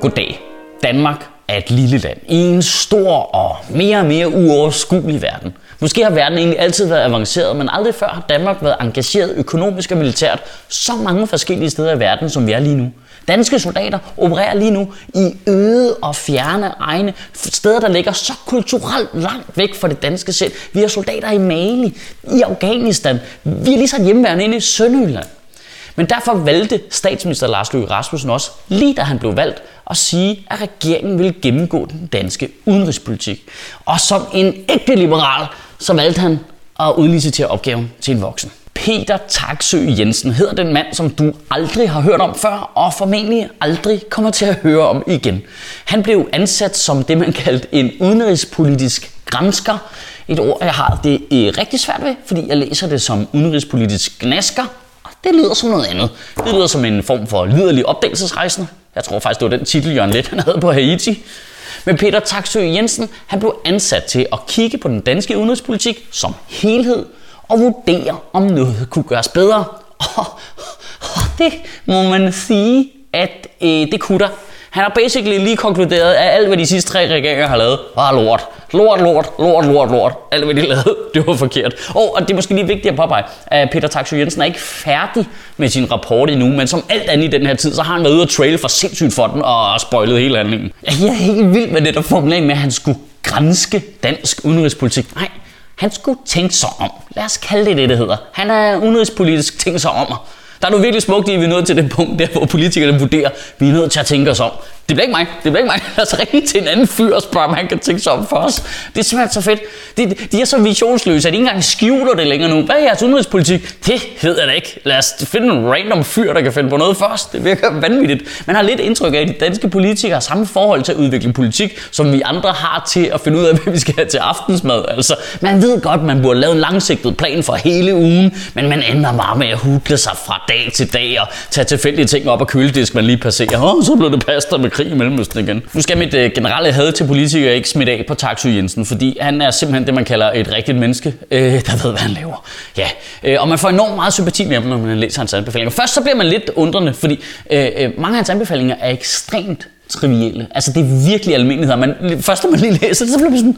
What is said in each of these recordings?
Goddag. Danmark er et lille land i en stor og mere og mere uoverskuelig verden. Måske har verden egentlig altid været avanceret, men aldrig før har Danmark været engageret økonomisk og militært så mange forskellige steder i verden, som vi er lige nu. Danske soldater opererer lige nu i øde og fjerne egne steder, der ligger så kulturelt langt væk fra det danske selv. Vi har soldater i Mali, i Afghanistan, vi er lige så hjemmeværende inde i Sønderjylland. Men derfor valgte statsminister Lars Løkke Rasmussen også, lige da han blev valgt, at sige, at regeringen ville gennemgå den danske udenrigspolitik. Og som en ægte liberal, så valgte han at udlicitere opgaven til en voksen. Peter Taksø Jensen hedder den mand, som du aldrig har hørt om før, og formentlig aldrig kommer til at høre om igen. Han blev ansat som det, man kaldte en udenrigspolitisk gransker. Et ord, jeg har det er rigtig svært ved, fordi jeg læser det som udenrigspolitisk gnasker, det lyder som noget andet. Det lyder som en form for liderlig opdagelsesrejsende. Jeg tror faktisk, det var den titel, Jørgen Let han havde på Haiti. Men Peter Taksø Jensen han blev ansat til at kigge på den danske udenrigspolitik som helhed og vurdere, om noget kunne gøres bedre. Og, og det må man sige, at øh, det kunne der. Han har basically lige konkluderet, at alt, hvad de sidste tre regeringer har lavet, var lort. Lort, lort, lort, lort, lort. Alt, hvad de lavede, det var forkert. Og, og det er måske lige vigtigt at påpege, at Peter Taksø Jensen er ikke færdig med sin rapport endnu, men som alt andet i den her tid, så har han været ude og trail for sindssygt for den og spoilet hele handlingen. Jeg er helt vild med det der formulering med, at han skulle grænske dansk udenrigspolitik. Nej, han skulle tænke sig om. Lad os kalde det det, det hedder. Han er udenrigspolitisk tænkt sig om. Der er nu virkelig smukt i, at vi er nået til det punkt, der hvor politikerne vurderer, at vi er nødt til at tænke os om. Det bliver ikke mig. Det bliver ikke mig. Altså, Lad os ringe til en anden fyr og spørge, om han kan tænke sig om for os. Det er simpelthen så fedt. De, de er så visionsløse, at de ikke engang skjuler det længere nu. Hvad er jeres udenrigspolitik? Det ved jeg da ikke. Lad os finde en random fyr, der kan finde på noget først. Det virker vanvittigt. Man har lidt indtryk af, at de danske politikere har samme forhold til at udvikle politik, som vi andre har til at finde ud af, hvad vi skal have til aftensmad. Altså, man ved godt, man burde lave en langsigtet plan for hele ugen, men man ender bare med at hudle sig fra dag til dag og tage tilfældige ting op af køledisk, man lige passerer. Åh, så blev det pasta med krig i Mellemøsten igen. Nu skal mit øh, generelle had til politikere ikke smitte af på Taksø Jensen, fordi han er simpelthen det, man kalder et rigtigt menneske, øh, der ved, hvad han laver. Ja, øh, og man får enormt meget sympati med ham, når man læser hans anbefalinger. Først så bliver man lidt undrende, fordi øh, øh, mange af hans anbefalinger er ekstremt trivielle. Altså det er virkelig almindeligheder. Man, først når man lige læser det, så bliver man sådan,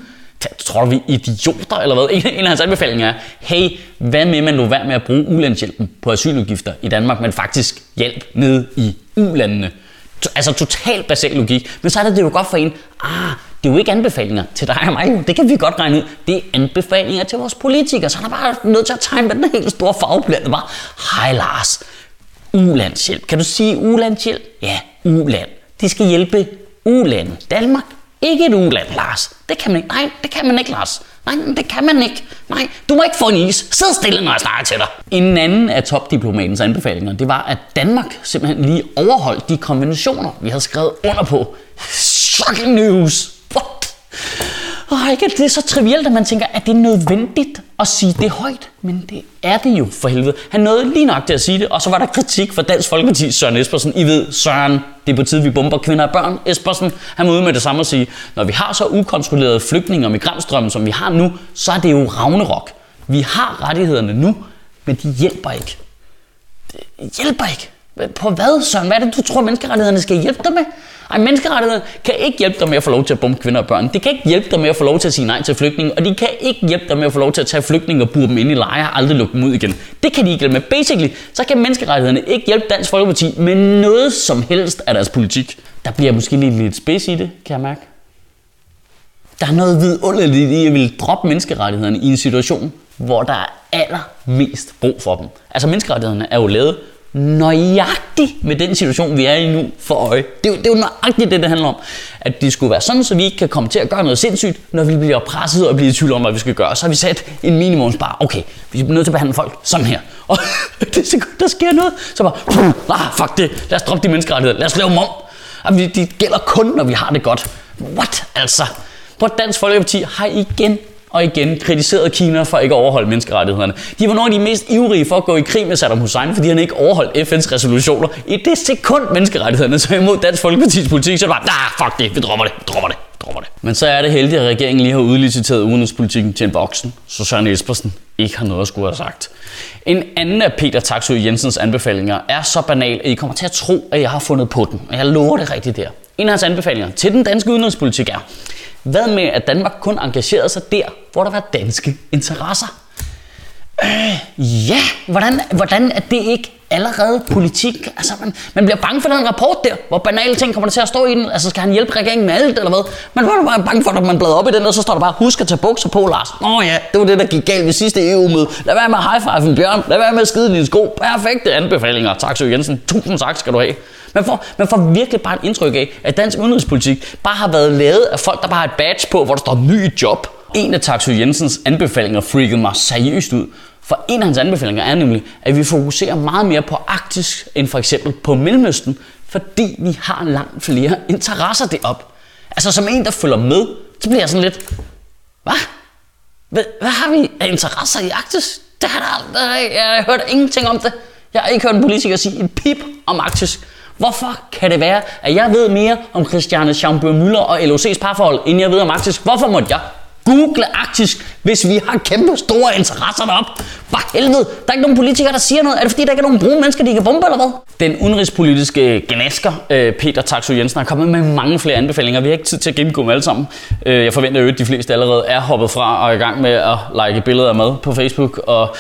tror du, vi er idioter, eller hvad? En, en af hans anbefalinger er, hey, hvad med, man lå være med at bruge ulandshjælpen på asyludgifter i Danmark, men faktisk hjælp ned i ulandene? Altså total basal logik. Men så er det, det jo godt for en, ah, det er jo ikke anbefalinger til dig og mig, det kan vi godt regne ud. Det er anbefalinger til vores politikere, så han er bare nødt til at tegne med den helt store farveblænde. Bare, hej Lars, ulandshjælp. Kan du sige ulandshjælp? Ja, uland. Det skal hjælpe uland. Danmark, ikke et uland, Lars. Det kan man ikke. Nej, det kan man ikke, Lars. Nej, det kan man ikke. Nej, du må ikke få en is. Sid stille, når jeg snakker til dig. En anden af topdiplomatens anbefalinger, det var, at Danmark simpelthen lige overholdt de konventioner, vi havde skrevet under på. Shocking news. What? Og ikke, det er så trivielt, at man tænker, at det er nødvendigt at sige det højt. Men det er det jo for helvede. Han nåede lige nok til at sige det, og så var der kritik fra Dansk Folkeparti Søren Espersen. I ved, Søren, det er på tide, vi bomber kvinder og børn. Espersen, han må ud med det samme og sige, når vi har så ukontrollerede flygtninge og migrantstrømme, som vi har nu, så er det jo Ragnarok. Vi har rettighederne nu, men de hjælper ikke. Det hjælper ikke. På hvad, Søren? Hvad er det, du tror, menneskerettighederne skal hjælpe dig med? Ej, menneskerettighederne kan ikke hjælpe dig med at få lov til at bombe kvinder og børn. Det kan ikke hjælpe dig med at få lov til at sige nej til flygtninge, og de kan ikke hjælpe dig med at få lov til at tage flygtninge og bure dem ind i lejre og aldrig lukke dem ud igen. Det kan de ikke hjælpe med. Basically, så kan menneskerettighederne ikke hjælpe Dansk Folkeparti med noget som helst af deres politik. Der bliver måske lige lidt spids i det, kan jeg mærke. Der er noget vidunderligt i at ville droppe menneskerettighederne i en situation, hvor der er allermest brug for dem. Altså menneskerettighederne er jo lavet nøjagtigt med den situation, vi er i nu for øje. Det er, jo, det er jo nøjagtigt det, det handler om. At det skulle være sådan, så vi ikke kan komme til at gøre noget sindssygt, når vi bliver presset og bliver i tvivl om, hvad vi skal gøre. Så har vi sat en minimumsbar. Okay, vi er nødt til at behandle folk sådan her. Og det sekund, der sker noget, så bare, ah, fuck det, lad os droppe de menneskerettigheder, lad os lave dem om. Og de gælder kun, når vi har det godt. What? Altså, på Dansk Folkeparti har igen og igen kritiseret Kina for ikke at overholde menneskerettighederne. De var nogle af de mest ivrige for at gå i krig med Saddam Hussein, fordi han ikke overholdt FN's resolutioner. I det sekund menneskerettighederne så imod Dansk Folkeparti's politik, så var nah, fuck det, vi dropper det, dropper det, dropper det. Men så er det heldigt, at regeringen lige har udliciteret udenrigspolitikken til en voksen, så Søren Espersen ikke har noget at skulle have sagt. En anden af Peter Taksø Jensens anbefalinger er så banal, at I kommer til at tro, at jeg har fundet på den. Og jeg lover det rigtigt der. En af hans anbefalinger til den danske udenrigspolitik er, hvad med at Danmark kun engagerede sig der, hvor der var danske interesser? Øh, ja, hvordan, hvordan er det ikke allerede politik? Altså, man, man bliver bange for den rapport der, hvor banale ting kommer der til at stå i den. Altså, skal han hjælpe regeringen med alt, eller hvad? Man var bare bange for, at man bladrer op i den, og så står der bare, husk at tage bukser på, Lars. Åh ja, det var det, der gik galt ved sidste EU-møde. Lad være med at high five Bjørn. Lad være med at skide dine sko. Perfekte anbefalinger. Tak, Søge Jensen. Tusind tak skal du have. Man får, man får virkelig bare et indtryk af, at dansk udenrigspolitik bare har været lavet af folk, der bare har et badge på, hvor der står ny job. En af Taxo Jensens anbefalinger freakede mig seriøst ud. For en af hans anbefalinger er nemlig, at vi fokuserer meget mere på Arktis end for eksempel på Mellemøsten, fordi vi har langt flere interesser derop. Altså som en, der følger med, så bliver jeg sådan lidt, hvad? Hvad, hvad har vi af interesser i Arktis? Det har der, der, jeg har hørt ingenting om det. Jeg har ikke hørt en politiker sige en pip om Arktis. Hvorfor kan det være, at jeg ved mere om Christiane Schaumburg Müller og LOC's parforhold, end jeg ved om Arktis? Hvorfor måtte jeg google Arktisk, hvis vi har kæmpe store interesser derop? For helvede, der er ikke nogen politikere, der siger noget. Er det fordi, der ikke er nogen brune mennesker, de kan bombe eller hvad? Den udenrigspolitiske øh, gnasker, øh, Peter Taxo Jensen, har kommet med mange flere anbefalinger. Vi har ikke tid til at gennemgå dem alle sammen. Øh, jeg forventer jo, at de fleste allerede er hoppet fra og er i gang med at like billeder med på Facebook og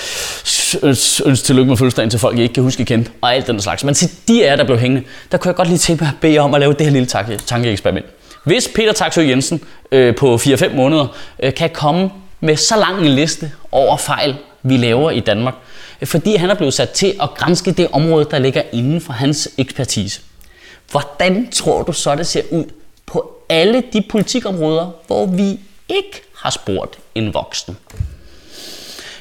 ønske tillykke med fødselsdagen til folk, I ikke kan huske kendt, og alt den slags. Men til de af der blev hængende, der kunne jeg godt lige tænke mig at bede om at lave det her lille tankeeksperiment. Hvis Peter Taksø Jensen øh, på 4-5 måneder øh, kan komme med så lang en liste over fejl, vi laver i Danmark, øh, fordi han er blevet sat til at grænske det område, der ligger inden for hans ekspertise. Hvordan tror du så, det ser ud på alle de politikområder, hvor vi ikke har spurgt en voksen?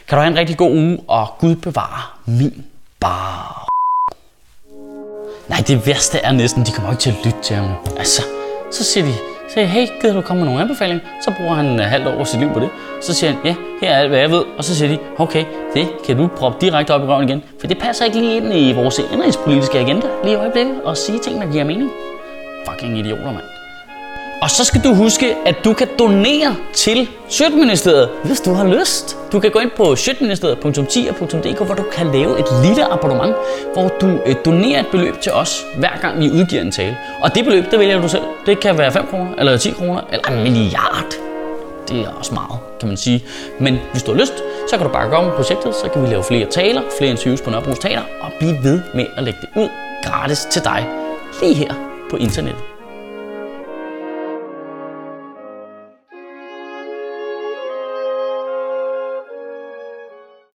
Kan du have en rigtig god uge, og Gud bevare min bar. Nej, det værste er næsten, de kommer ikke til at lytte til ham. Altså, så siger de, siger, hey, gider du komme med nogle anbefalinger? Så bruger han et halvt år sit liv på det. Så siger han, ja, her er alt, hvad jeg ved. Og så siger de, okay, det kan du proppe direkte op i røven igen. For det passer ikke lige ind i vores indrigspolitiske agenda lige i øjeblikket. Og sige ting, der giver mening. Fucking idioter, mand. Og så skal du huske, at du kan donere til Sjøtministeriet, hvis du har lyst. Du kan gå ind på sjøtministeriet.10.dk, hvor du kan lave et lille abonnement, hvor du øh, donerer et beløb til os, hver gang vi udgiver en tale. Og det beløb, det vælger du selv. Det kan være 5 kroner, eller 10 kroner, eller en milliard. Det er også meget, kan man sige. Men hvis du har lyst, så kan du bare gå om projektet, så kan vi lave flere taler, flere interviews på Nørrebro Teater, og blive ved med at lægge det ud gratis til dig lige her på internettet.